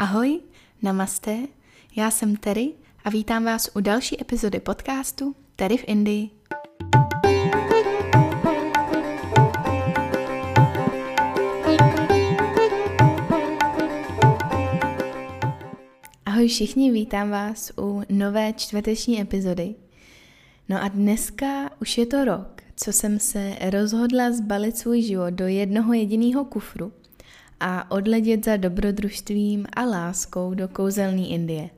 Ahoj, namaste, já jsem Terry a vítám vás u další epizody podcastu Terry v Indii. Ahoj všichni, vítám vás u nové čtvrteční epizody. No a dneska už je to rok, co jsem se rozhodla zbalit svůj život do jednoho jediného kufru a odletět za dobrodružstvím a láskou do kouzelné Indie.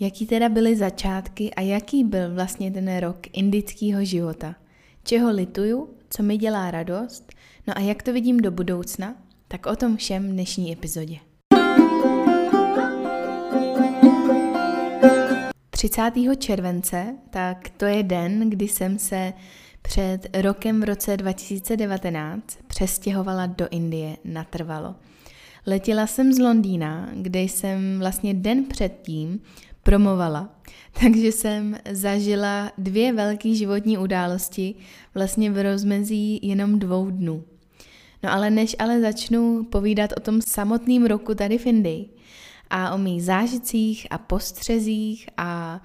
Jaký teda byly začátky a jaký byl vlastně ten rok indického života? Čeho lituju, co mi dělá radost, no a jak to vidím do budoucna, tak o tom všem v dnešní epizodě. 30. července, tak to je den, kdy jsem se před rokem v roce 2019 přestěhovala do Indie natrvalo. Letěla jsem z Londýna, kde jsem vlastně den předtím promovala, takže jsem zažila dvě velké životní události vlastně v rozmezí jenom dvou dnů. No ale než ale začnu povídat o tom samotném roku tady v Indii a o mých zážitcích a postřezích a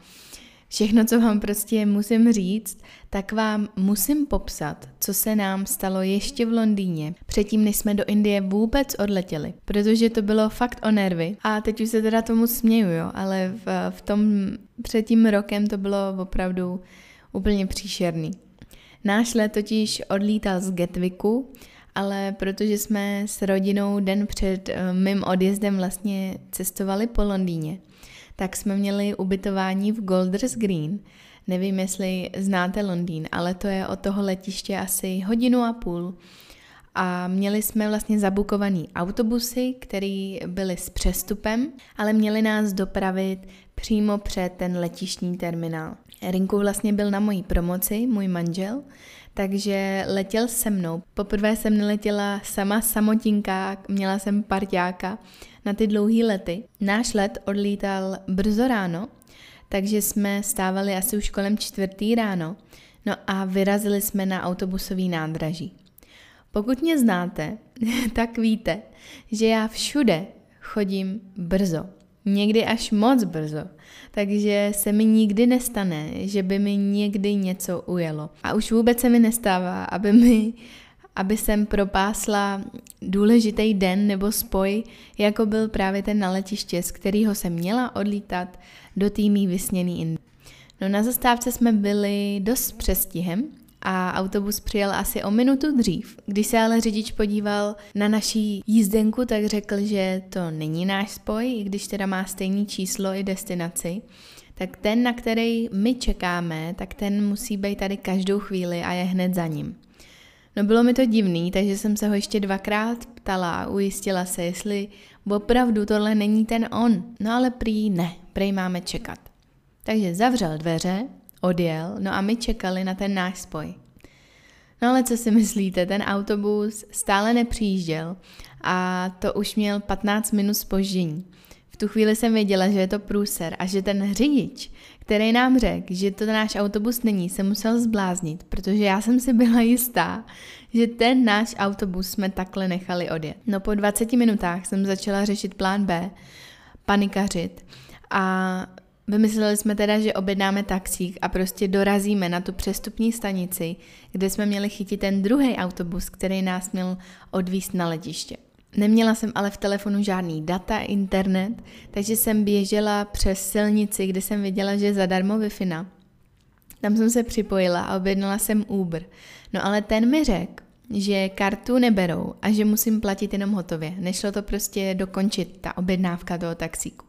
všechno, co vám prostě musím říct, tak vám musím popsat, co se nám stalo ještě v Londýně, předtím, než jsme do Indie vůbec odletěli, protože to bylo fakt o nervy. A teď už se teda tomu směju, jo, ale v, v tom před tím rokem to bylo opravdu úplně příšerný. Náš let totiž odlítal z Getvicku, ale protože jsme s rodinou den před uh, mým odjezdem vlastně cestovali po Londýně, tak jsme měli ubytování v Golders Green. Nevím, jestli znáte Londýn, ale to je od toho letiště asi hodinu a půl. A měli jsme vlastně zabukovaný autobusy, které byly s přestupem, ale měli nás dopravit přímo před ten letištní terminál. Rinku vlastně byl na mojí promoci, můj manžel, takže letěl se mnou. Poprvé jsem neletěla sama samotinka, měla jsem parťáka na ty dlouhé lety. Náš let odlítal brzo ráno, takže jsme stávali asi už kolem čtvrtý ráno, no a vyrazili jsme na autobusový nádraží. Pokud mě znáte, tak víte, že já všude chodím brzo. Někdy až moc brzo. Takže se mi nikdy nestane, že by mi někdy něco ujelo. A už vůbec se mi nestává, aby mi aby jsem propásla důležitý den nebo spoj, jako byl právě ten na letiště, z kterého jsem měla odlítat do týmí vysněný Indie. No na zastávce jsme byli dost přestihem a autobus přijel asi o minutu dřív. Když se ale řidič podíval na naší jízdenku, tak řekl, že to není náš spoj, i když teda má stejný číslo i destinaci. Tak ten, na který my čekáme, tak ten musí být tady každou chvíli a je hned za ním. No bylo mi to divný, takže jsem se ho ještě dvakrát ptala a ujistila se, jestli opravdu tohle není ten on. No ale prý ne, prej máme čekat. Takže zavřel dveře, odjel, no a my čekali na ten náš spoj. No ale co si myslíte, ten autobus stále nepřijížděl a to už měl 15 minut spoždění. V tu chvíli jsem věděla, že je to průser a že ten řidič, který nám řekl, že to náš autobus není, se musel zbláznit, protože já jsem si byla jistá, že ten náš autobus jsme takhle nechali odjet. No po 20 minutách jsem začala řešit plán B, panikařit a Vymysleli jsme teda, že objednáme taxík a prostě dorazíme na tu přestupní stanici, kde jsme měli chytit ten druhý autobus, který nás měl odvíst na letiště. Neměla jsem ale v telefonu žádný data, internet, takže jsem běžela přes silnici, kde jsem viděla, že je zadarmo wi Tam jsem se připojila a objednala jsem Uber. No ale ten mi řekl, že kartu neberou a že musím platit jenom hotově. Nešlo to prostě dokončit, ta objednávka toho taxíku.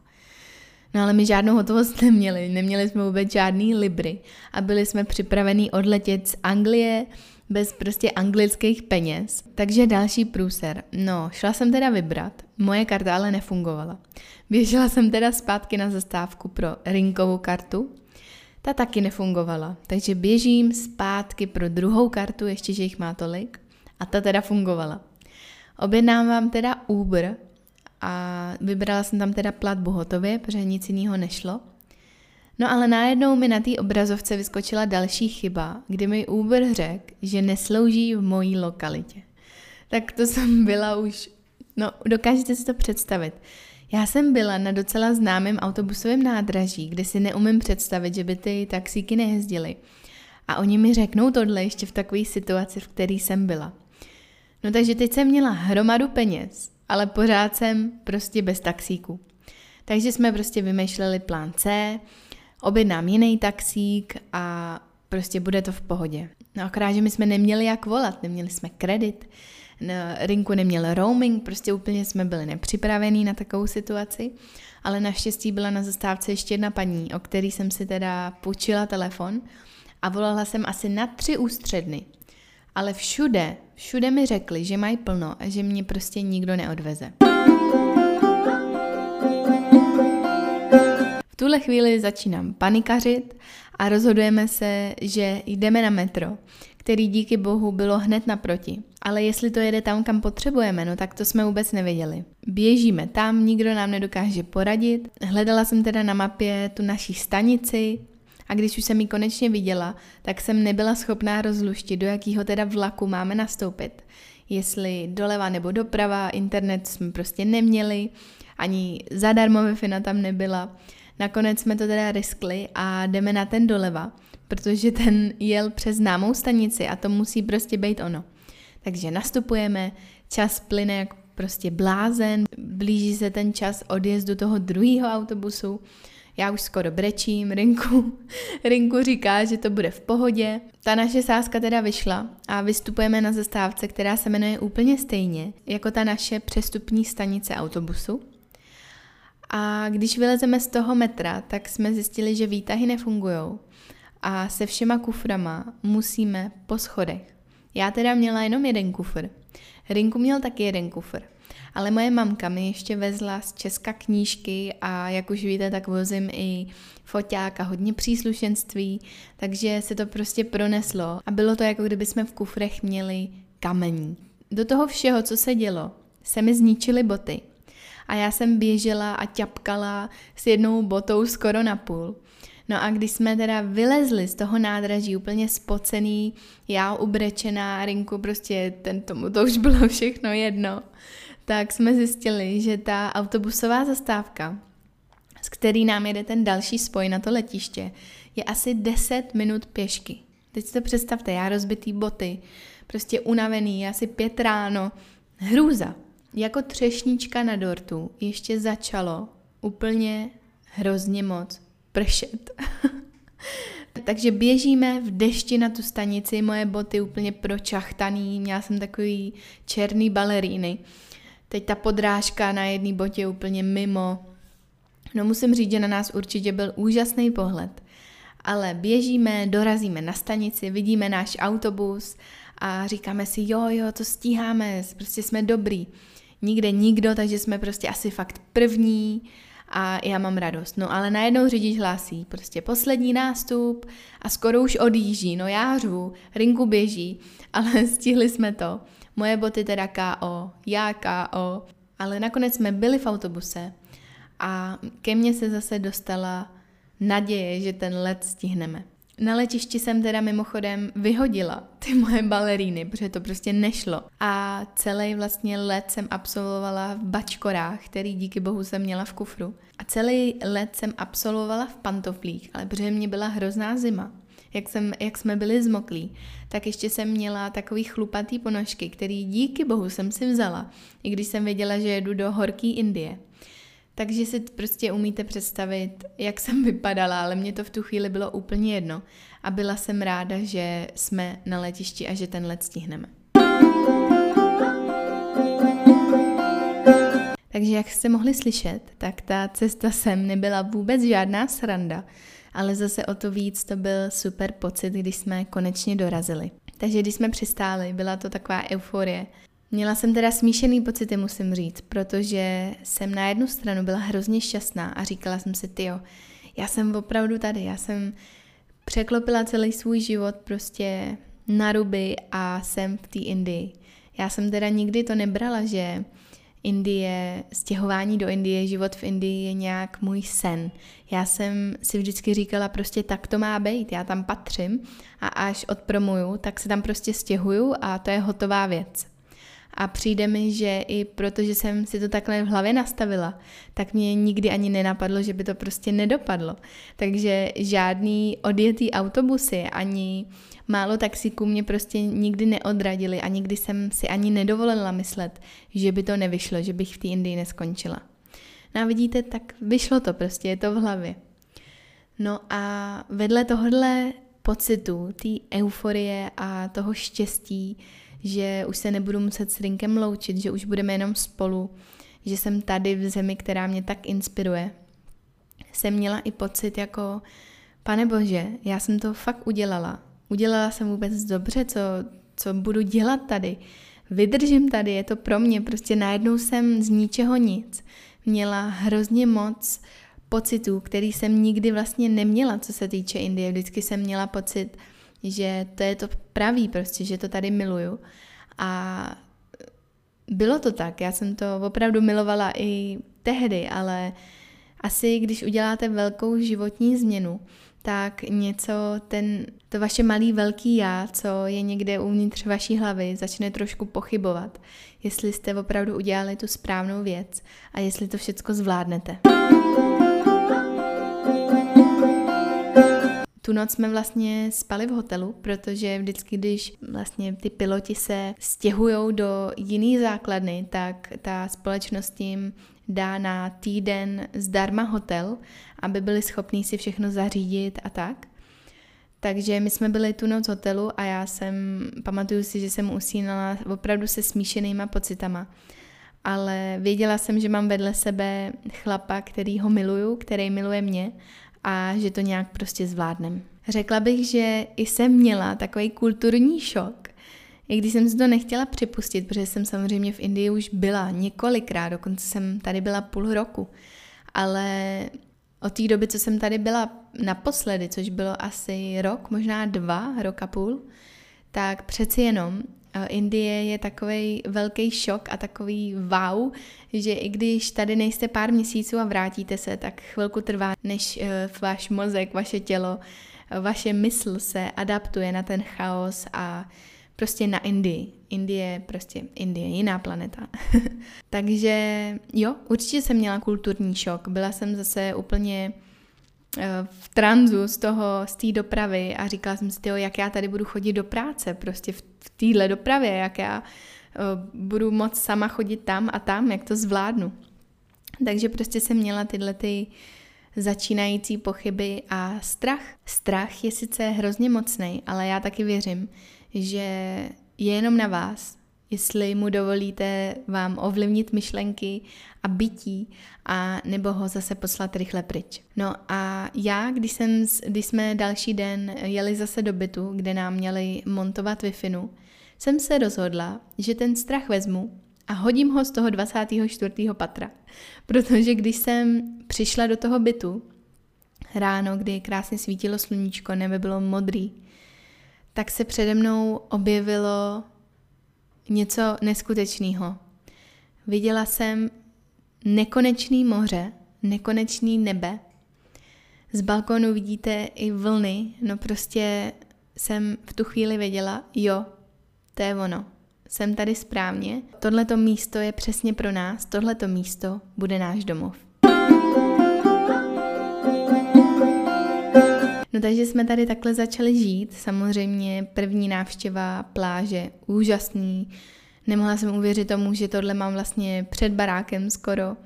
No ale my žádnou hotovost neměli, neměli jsme vůbec žádný libry a byli jsme připravení odletět z Anglie bez prostě anglických peněz. Takže další průser. No, šla jsem teda vybrat, moje karta ale nefungovala. Běžela jsem teda zpátky na zastávku pro rinkovou kartu, ta taky nefungovala, takže běžím zpátky pro druhou kartu, ještě že jich má tolik, a ta teda fungovala. Objednávám teda Uber a vybrala jsem tam teda platbu hotově, protože nic jiného nešlo. No ale najednou mi na té obrazovce vyskočila další chyba, kdy mi Uber řekl, že neslouží v mojí lokalitě. Tak to jsem byla už, no dokážete si to představit. Já jsem byla na docela známém autobusovém nádraží, kde si neumím představit, že by ty taxíky nejezdily. A oni mi řeknou tohle ještě v takové situaci, v které jsem byla. No takže teď jsem měla hromadu peněz, ale pořád jsem prostě bez taxíku. Takže jsme prostě vymýšleli plán C, objednám jiný taxík a prostě bude to v pohodě. No akorát, že my jsme neměli jak volat, neměli jsme kredit, na rinku neměl roaming, prostě úplně jsme byli nepřipravení na takovou situaci, ale naštěstí byla na zastávce ještě jedna paní, o který jsem si teda půjčila telefon a volala jsem asi na tři ústředny. Ale všude, všude mi řekli, že mají plno a že mě prostě nikdo neodveze. V tuhle chvíli začínám panikařit a rozhodujeme se, že jdeme na metro, který díky bohu bylo hned naproti. Ale jestli to jede tam, kam potřebujeme, no tak to jsme vůbec nevěděli. Běžíme tam, nikdo nám nedokáže poradit. Hledala jsem teda na mapě tu naší stanici, a když už jsem ji konečně viděla, tak jsem nebyla schopná rozluštit, do jakého teda vlaku máme nastoupit. Jestli doleva nebo doprava, internet jsme prostě neměli, ani zadarmo wi tam nebyla. Nakonec jsme to teda riskli a jdeme na ten doleva, protože ten jel přes známou stanici a to musí prostě být ono. Takže nastupujeme, čas plyne jak prostě blázen, blíží se ten čas odjezdu toho druhého autobusu, já už skoro brečím, Rinku, Rinku říká, že to bude v pohodě. Ta naše sázka teda vyšla a vystupujeme na zastávce, která se jmenuje úplně stejně jako ta naše přestupní stanice autobusu. A když vylezeme z toho metra, tak jsme zjistili, že výtahy nefungují a se všema kuframa musíme po schodech. Já teda měla jenom jeden kufr. Rinku měl taky jeden kufr. Ale moje mamka mi ještě vezla z Česka knížky a jak už víte, tak vozím i foťák a hodně příslušenství, takže se to prostě proneslo a bylo to jako kdyby jsme v kufrech měli kamení. Do toho všeho, co se dělo, se mi zničily boty a já jsem běžela a ťapkala s jednou botou skoro na půl. No a když jsme teda vylezli z toho nádraží úplně spocený, já ubrečená, Rinku prostě ten tomu to už bylo všechno jedno, tak jsme zjistili, že ta autobusová zastávka, z který nám jede ten další spoj na to letiště, je asi 10 minut pěšky. Teď si to představte, já rozbitý boty, prostě unavený, asi pět ráno, hrůza. Jako třešnička na dortu ještě začalo úplně hrozně moc pršet. Takže běžíme v dešti na tu stanici, moje boty úplně pročachtaný, měla jsem takový černý baleríny. Teď ta podrážka na jedné botě úplně mimo. No musím říct, že na nás určitě byl úžasný pohled. Ale běžíme, dorazíme na stanici, vidíme náš autobus a říkáme si, jo, jo, to stíháme, prostě jsme dobrý. Nikde nikdo, takže jsme prostě asi fakt první a já mám radost. No ale najednou řidič hlásí, prostě poslední nástup a skoro už odjíždí, no já řvu, Rinku běží, ale stihli jsme to. Moje boty teda KO, já KO, ale nakonec jsme byli v autobuse a ke mně se zase dostala naděje, že ten let stihneme. Na letišti jsem teda mimochodem vyhodila ty moje baleríny, protože to prostě nešlo. A celý vlastně let jsem absolvovala v bačkorách, který díky bohu jsem měla v kufru. A celý let jsem absolvovala v pantoflích, ale protože mě byla hrozná zima jak, jsem, jak jsme byli zmoklí, tak ještě jsem měla takový chlupatý ponožky, který díky bohu jsem si vzala, i když jsem věděla, že jedu do horký Indie. Takže si prostě umíte představit, jak jsem vypadala, ale mě to v tu chvíli bylo úplně jedno. A byla jsem ráda, že jsme na letišti a že ten let stihneme. Takže jak jste mohli slyšet, tak ta cesta sem nebyla vůbec žádná sranda ale zase o to víc to byl super pocit, když jsme konečně dorazili. Takže když jsme přistáli, byla to taková euforie. Měla jsem teda smíšený pocity, musím říct, protože jsem na jednu stranu byla hrozně šťastná a říkala jsem si, tyjo, já jsem opravdu tady, já jsem překlopila celý svůj život prostě na ruby a jsem v té Indii. Já jsem teda nikdy to nebrala, že Indie, stěhování do Indie, život v Indii je nějak můj sen. Já jsem si vždycky říkala prostě tak to má být, já tam patřím a až odpromuju, tak se tam prostě stěhuju a to je hotová věc. A přijde mi, že i protože jsem si to takhle v hlavě nastavila, tak mě nikdy ani nenapadlo, že by to prostě nedopadlo. Takže žádný odjetý autobusy ani málo taxíků mě prostě nikdy neodradili a nikdy jsem si ani nedovolila myslet, že by to nevyšlo, že bych v té Indii neskončila. No a vidíte, tak vyšlo to prostě, je to v hlavě. No a vedle tohohle pocitu, té euforie a toho štěstí, že už se nebudu muset s Rinkem loučit, že už budeme jenom spolu, že jsem tady v zemi, která mě tak inspiruje, jsem měla i pocit jako, pane bože, já jsem to fakt udělala. Udělala jsem vůbec dobře, co, co budu dělat tady. Vydržím tady, je to pro mě, prostě najednou jsem z ničeho nic. Měla hrozně moc pocitů, který jsem nikdy vlastně neměla, co se týče Indie. Vždycky jsem měla pocit, že to je to pravý prostě, že to tady miluju. A bylo to tak, já jsem to opravdu milovala i tehdy, ale asi když uděláte velkou životní změnu, tak něco, ten, to vaše malý velký já, co je někde uvnitř vaší hlavy, začne trošku pochybovat, jestli jste opravdu udělali tu správnou věc a jestli to všechno zvládnete. Tu noc jsme vlastně spali v hotelu, protože vždycky, když vlastně ty piloti se stěhují do jiný základny, tak ta společnost jim dá na týden zdarma hotel, aby byli schopní si všechno zařídit a tak. Takže my jsme byli tu noc hotelu a já jsem, pamatuju si, že jsem usínala opravdu se smíšenýma pocitama. Ale věděla jsem, že mám vedle sebe chlapa, který ho miluju, který miluje mě a že to nějak prostě zvládnem. Řekla bych, že i jsem měla takový kulturní šok, i když jsem si to nechtěla připustit, protože jsem samozřejmě v Indii už byla několikrát, dokonce jsem tady byla půl roku. Ale od té doby, co jsem tady byla naposledy, což bylo asi rok, možná dva, rok a půl, tak přeci jenom Indie je takový velký šok a takový wow, že i když tady nejste pár měsíců a vrátíte se, tak chvilku trvá, než eh, váš mozek, vaše tělo, vaše mysl se adaptuje na ten chaos a prostě na Indii. Indie, prostě Indie, jiná planeta. Takže jo, určitě jsem měla kulturní šok. Byla jsem zase úplně v tranzu z toho, z té dopravy a říkala jsem si, tyjo, jak já tady budu chodit do práce, prostě v, téhle dopravě, jak já uh, budu moc sama chodit tam a tam, jak to zvládnu. Takže prostě jsem měla tyhle ty začínající pochyby a strach. Strach je sice hrozně mocný, ale já taky věřím, že je jenom na vás, jestli mu dovolíte vám ovlivnit myšlenky a bytí a nebo ho zase poslat rychle pryč. No a já, když, jsem, když jsme další den jeli zase do bytu, kde nám měli montovat wi jsem se rozhodla, že ten strach vezmu a hodím ho z toho 24. patra. Protože když jsem přišla do toho bytu ráno, kdy krásně svítilo sluníčko, nebe bylo modrý, tak se přede mnou objevilo něco neskutečného. Viděla jsem nekonečný moře, nekonečný nebe. Z balkónu vidíte i vlny, no prostě jsem v tu chvíli věděla, jo, to je ono. Jsem tady správně. Tohleto místo je přesně pro nás. Tohleto místo bude náš domov. No takže jsme tady takhle začali žít. Samozřejmě první návštěva pláže, úžasný. Nemohla jsem uvěřit tomu, že tohle mám vlastně před barákem skoro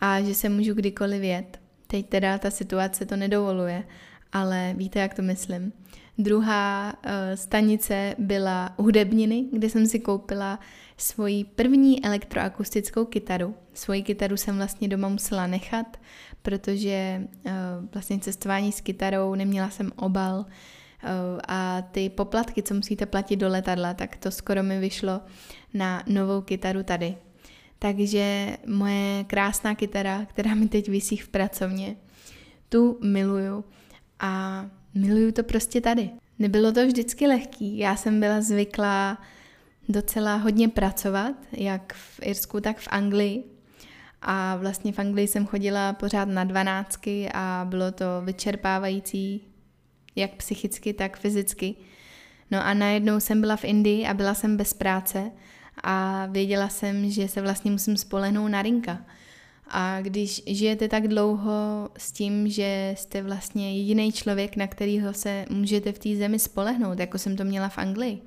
a že se můžu kdykoliv jet. Teď teda ta situace to nedovoluje, ale víte, jak to myslím. Druhá uh, stanice byla hudebniny, kde jsem si koupila svoji první elektroakustickou kytaru. Svoji kytaru jsem vlastně doma musela nechat, protože uh, vlastně cestování s kytarou neměla jsem obal uh, a ty poplatky, co musíte platit do letadla, tak to skoro mi vyšlo na novou kytaru tady. Takže moje krásná kytara, která mi teď visí v pracovně, tu miluju a miluju to prostě tady. Nebylo to vždycky lehký, já jsem byla zvyklá docela hodně pracovat, jak v Irsku, tak v Anglii. A vlastně v Anglii jsem chodila pořád na dvanáctky a bylo to vyčerpávající jak psychicky, tak fyzicky. No a najednou jsem byla v Indii a byla jsem bez práce a věděla jsem, že se vlastně musím spolehnout na Rinka. A když žijete tak dlouho s tím, že jste vlastně jediný člověk, na kterého se můžete v té zemi spolehnout, jako jsem to měla v Anglii,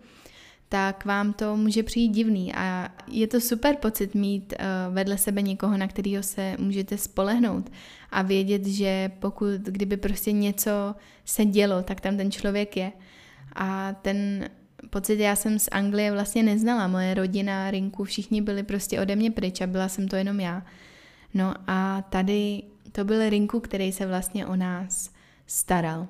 tak vám to může přijít divný a je to super pocit mít uh, vedle sebe někoho, na kterého se můžete spolehnout a vědět, že pokud kdyby prostě něco se dělo, tak tam ten člověk je. A ten pocit já jsem z Anglie vlastně neznala. Moje rodina, Rinku, všichni byli prostě ode mě pryč a byla jsem to jenom já. No a tady to byl Rinku, který se vlastně o nás staral.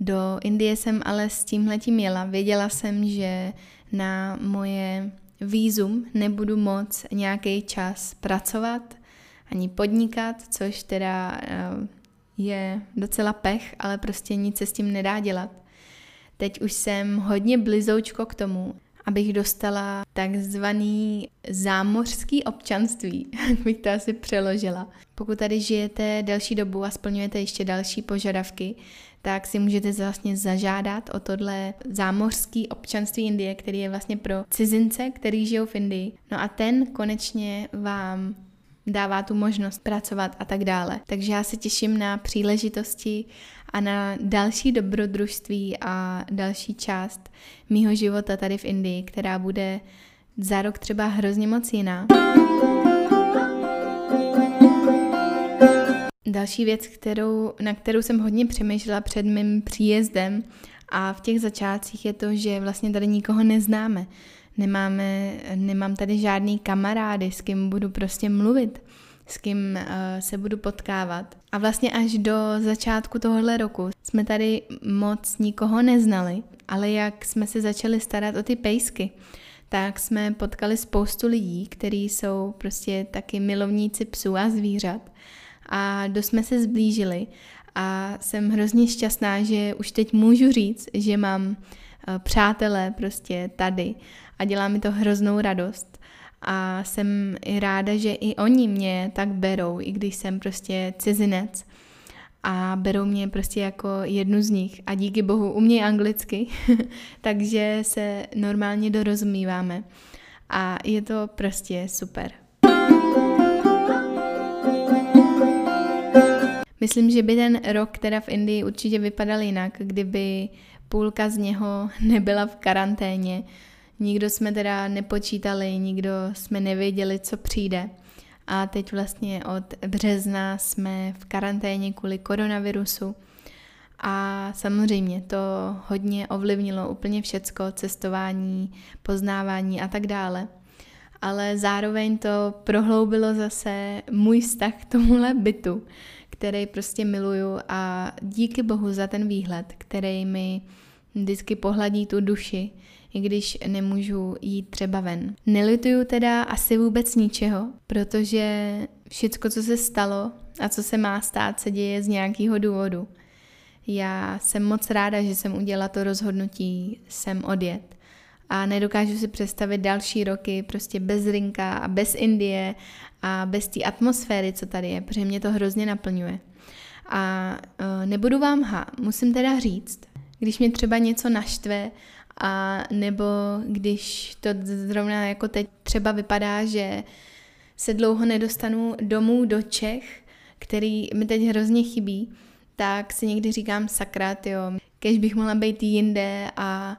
Do Indie jsem ale s tímhletím jela. Věděla jsem, že na moje výzum nebudu moc nějaký čas pracovat ani podnikat, což teda eh, je docela pech, ale prostě nic se s tím nedá dělat. Teď už jsem hodně blizoučko k tomu, abych dostala takzvaný zámořský občanství, jak bych to asi přeložila. Pokud tady žijete delší dobu a splňujete ještě další požadavky, tak si můžete vlastně zažádat o tohle zámořský občanství Indie, který je vlastně pro cizince, který žijou v Indii. No a ten konečně vám dává tu možnost pracovat a tak dále. Takže já se těším na příležitosti a na další dobrodružství a další část mýho života tady v Indii, která bude za rok třeba hrozně moc jiná. Další věc, kterou, na kterou jsem hodně přemýšlela před mým příjezdem a v těch začátcích je to, že vlastně tady nikoho neznáme. Nemáme, nemám tady žádný kamarády, s kým budu prostě mluvit, s kým uh, se budu potkávat. A vlastně až do začátku tohohle roku jsme tady moc nikoho neznali, ale jak jsme se začali starat o ty pejsky, tak jsme potkali spoustu lidí, kteří jsou prostě taky milovníci psů a zvířat a dost jsme se zblížili a jsem hrozně šťastná, že už teď můžu říct, že mám eh, přátelé prostě tady a dělá mi to hroznou radost. A jsem i ráda, že i oni mě tak berou, i když jsem prostě cizinec a berou mě prostě jako jednu z nich a díky bohu umějí anglicky, takže se normálně dorozumíváme a je to prostě super. Myslím, že by ten rok teda v Indii určitě vypadal jinak, kdyby půlka z něho nebyla v karanténě. Nikdo jsme teda nepočítali, nikdo jsme nevěděli, co přijde. A teď vlastně od března jsme v karanténě kvůli koronavirusu. A samozřejmě to hodně ovlivnilo úplně všecko, cestování, poznávání a tak dále. Ale zároveň to prohloubilo zase můj vztah k tomuhle bytu, který prostě miluju a díky bohu za ten výhled, který mi vždycky pohladí tu duši, i když nemůžu jít třeba ven. Nelituju teda asi vůbec ničeho, protože všecko, co se stalo a co se má stát, se děje z nějakého důvodu. Já jsem moc ráda, že jsem udělala to rozhodnutí sem odjet. A nedokážu si představit další roky prostě bez Rinka a bez Indie a bez té atmosféry, co tady je, protože mě to hrozně naplňuje. A uh, nebudu vám ha, musím teda říct, když mě třeba něco naštve, a nebo když to zrovna jako teď třeba vypadá, že se dlouho nedostanu domů do Čech, který mi teď hrozně chybí, tak si někdy říkám sakra, jo, kež bych mohla být jinde a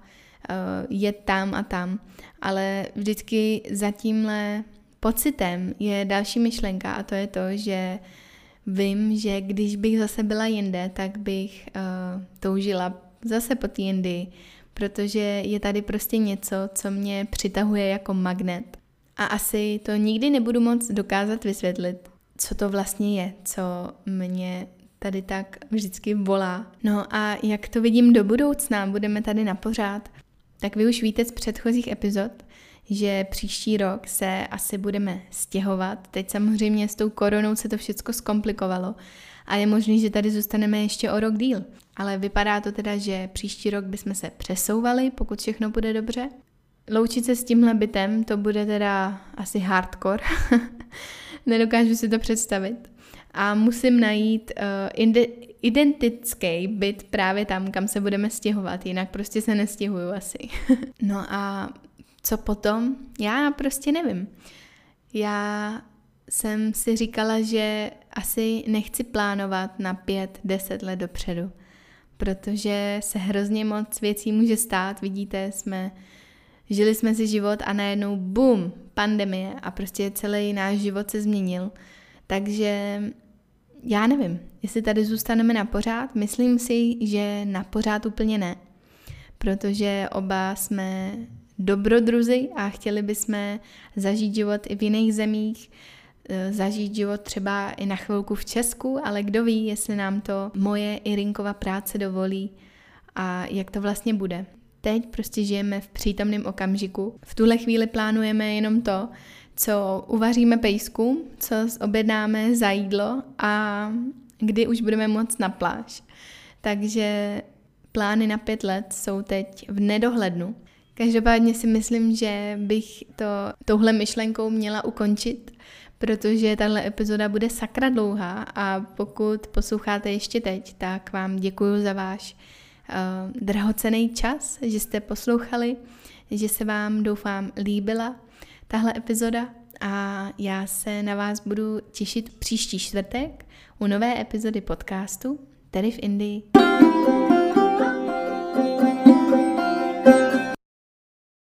uh, jet tam a tam. Ale vždycky za tímhle pocitem je další myšlenka a to je to, že vím, že když bych zase byla jinde, tak bych uh, toužila zase po té Indii, protože je tady prostě něco, co mě přitahuje jako magnet. A asi to nikdy nebudu moc dokázat vysvětlit, co to vlastně je, co mě tady tak vždycky volá. No a jak to vidím do budoucna, budeme tady na pořád, tak vy už víte z předchozích epizod, že příští rok se asi budeme stěhovat. Teď samozřejmě s tou koronou se to všechno zkomplikovalo a je možný, že tady zůstaneme ještě o rok díl. Ale vypadá to teda, že příští rok bychom se přesouvali, pokud všechno bude dobře. Loučit se s tímhle bytem, to bude teda asi hardcore. Nedokážu si to představit. A musím najít uh, identický byt právě tam, kam se budeme stěhovat, jinak prostě se nestěhuju asi. no a co potom? Já prostě nevím. Já jsem si říkala, že asi nechci plánovat na pět, deset let dopředu, protože se hrozně moc věcí může stát. Vidíte, jsme žili jsme si život a najednou bum, pandemie a prostě celý náš život se změnil. Takže já nevím, jestli tady zůstaneme na pořád. Myslím si, že na pořád úplně ne, protože oba jsme dobrodruzi a chtěli bychom zažít život i v jiných zemích, zažít život třeba i na chvilku v Česku, ale kdo ví, jestli nám to moje Irinkova práce dovolí a jak to vlastně bude. Teď prostě žijeme v přítomném okamžiku. V tuhle chvíli plánujeme jenom to, co uvaříme pejsku, co objednáme za jídlo a kdy už budeme moc na pláž. Takže plány na pět let jsou teď v nedohlednu. Každopádně si myslím, že bych to touhle myšlenkou měla ukončit, protože tahle epizoda bude sakra dlouhá a pokud posloucháte ještě teď, tak vám děkuji za váš uh, drahocený čas, že jste poslouchali, že se vám doufám líbila tahle epizoda a já se na vás budu těšit příští čtvrtek u nové epizody podcastu, tedy v Indii.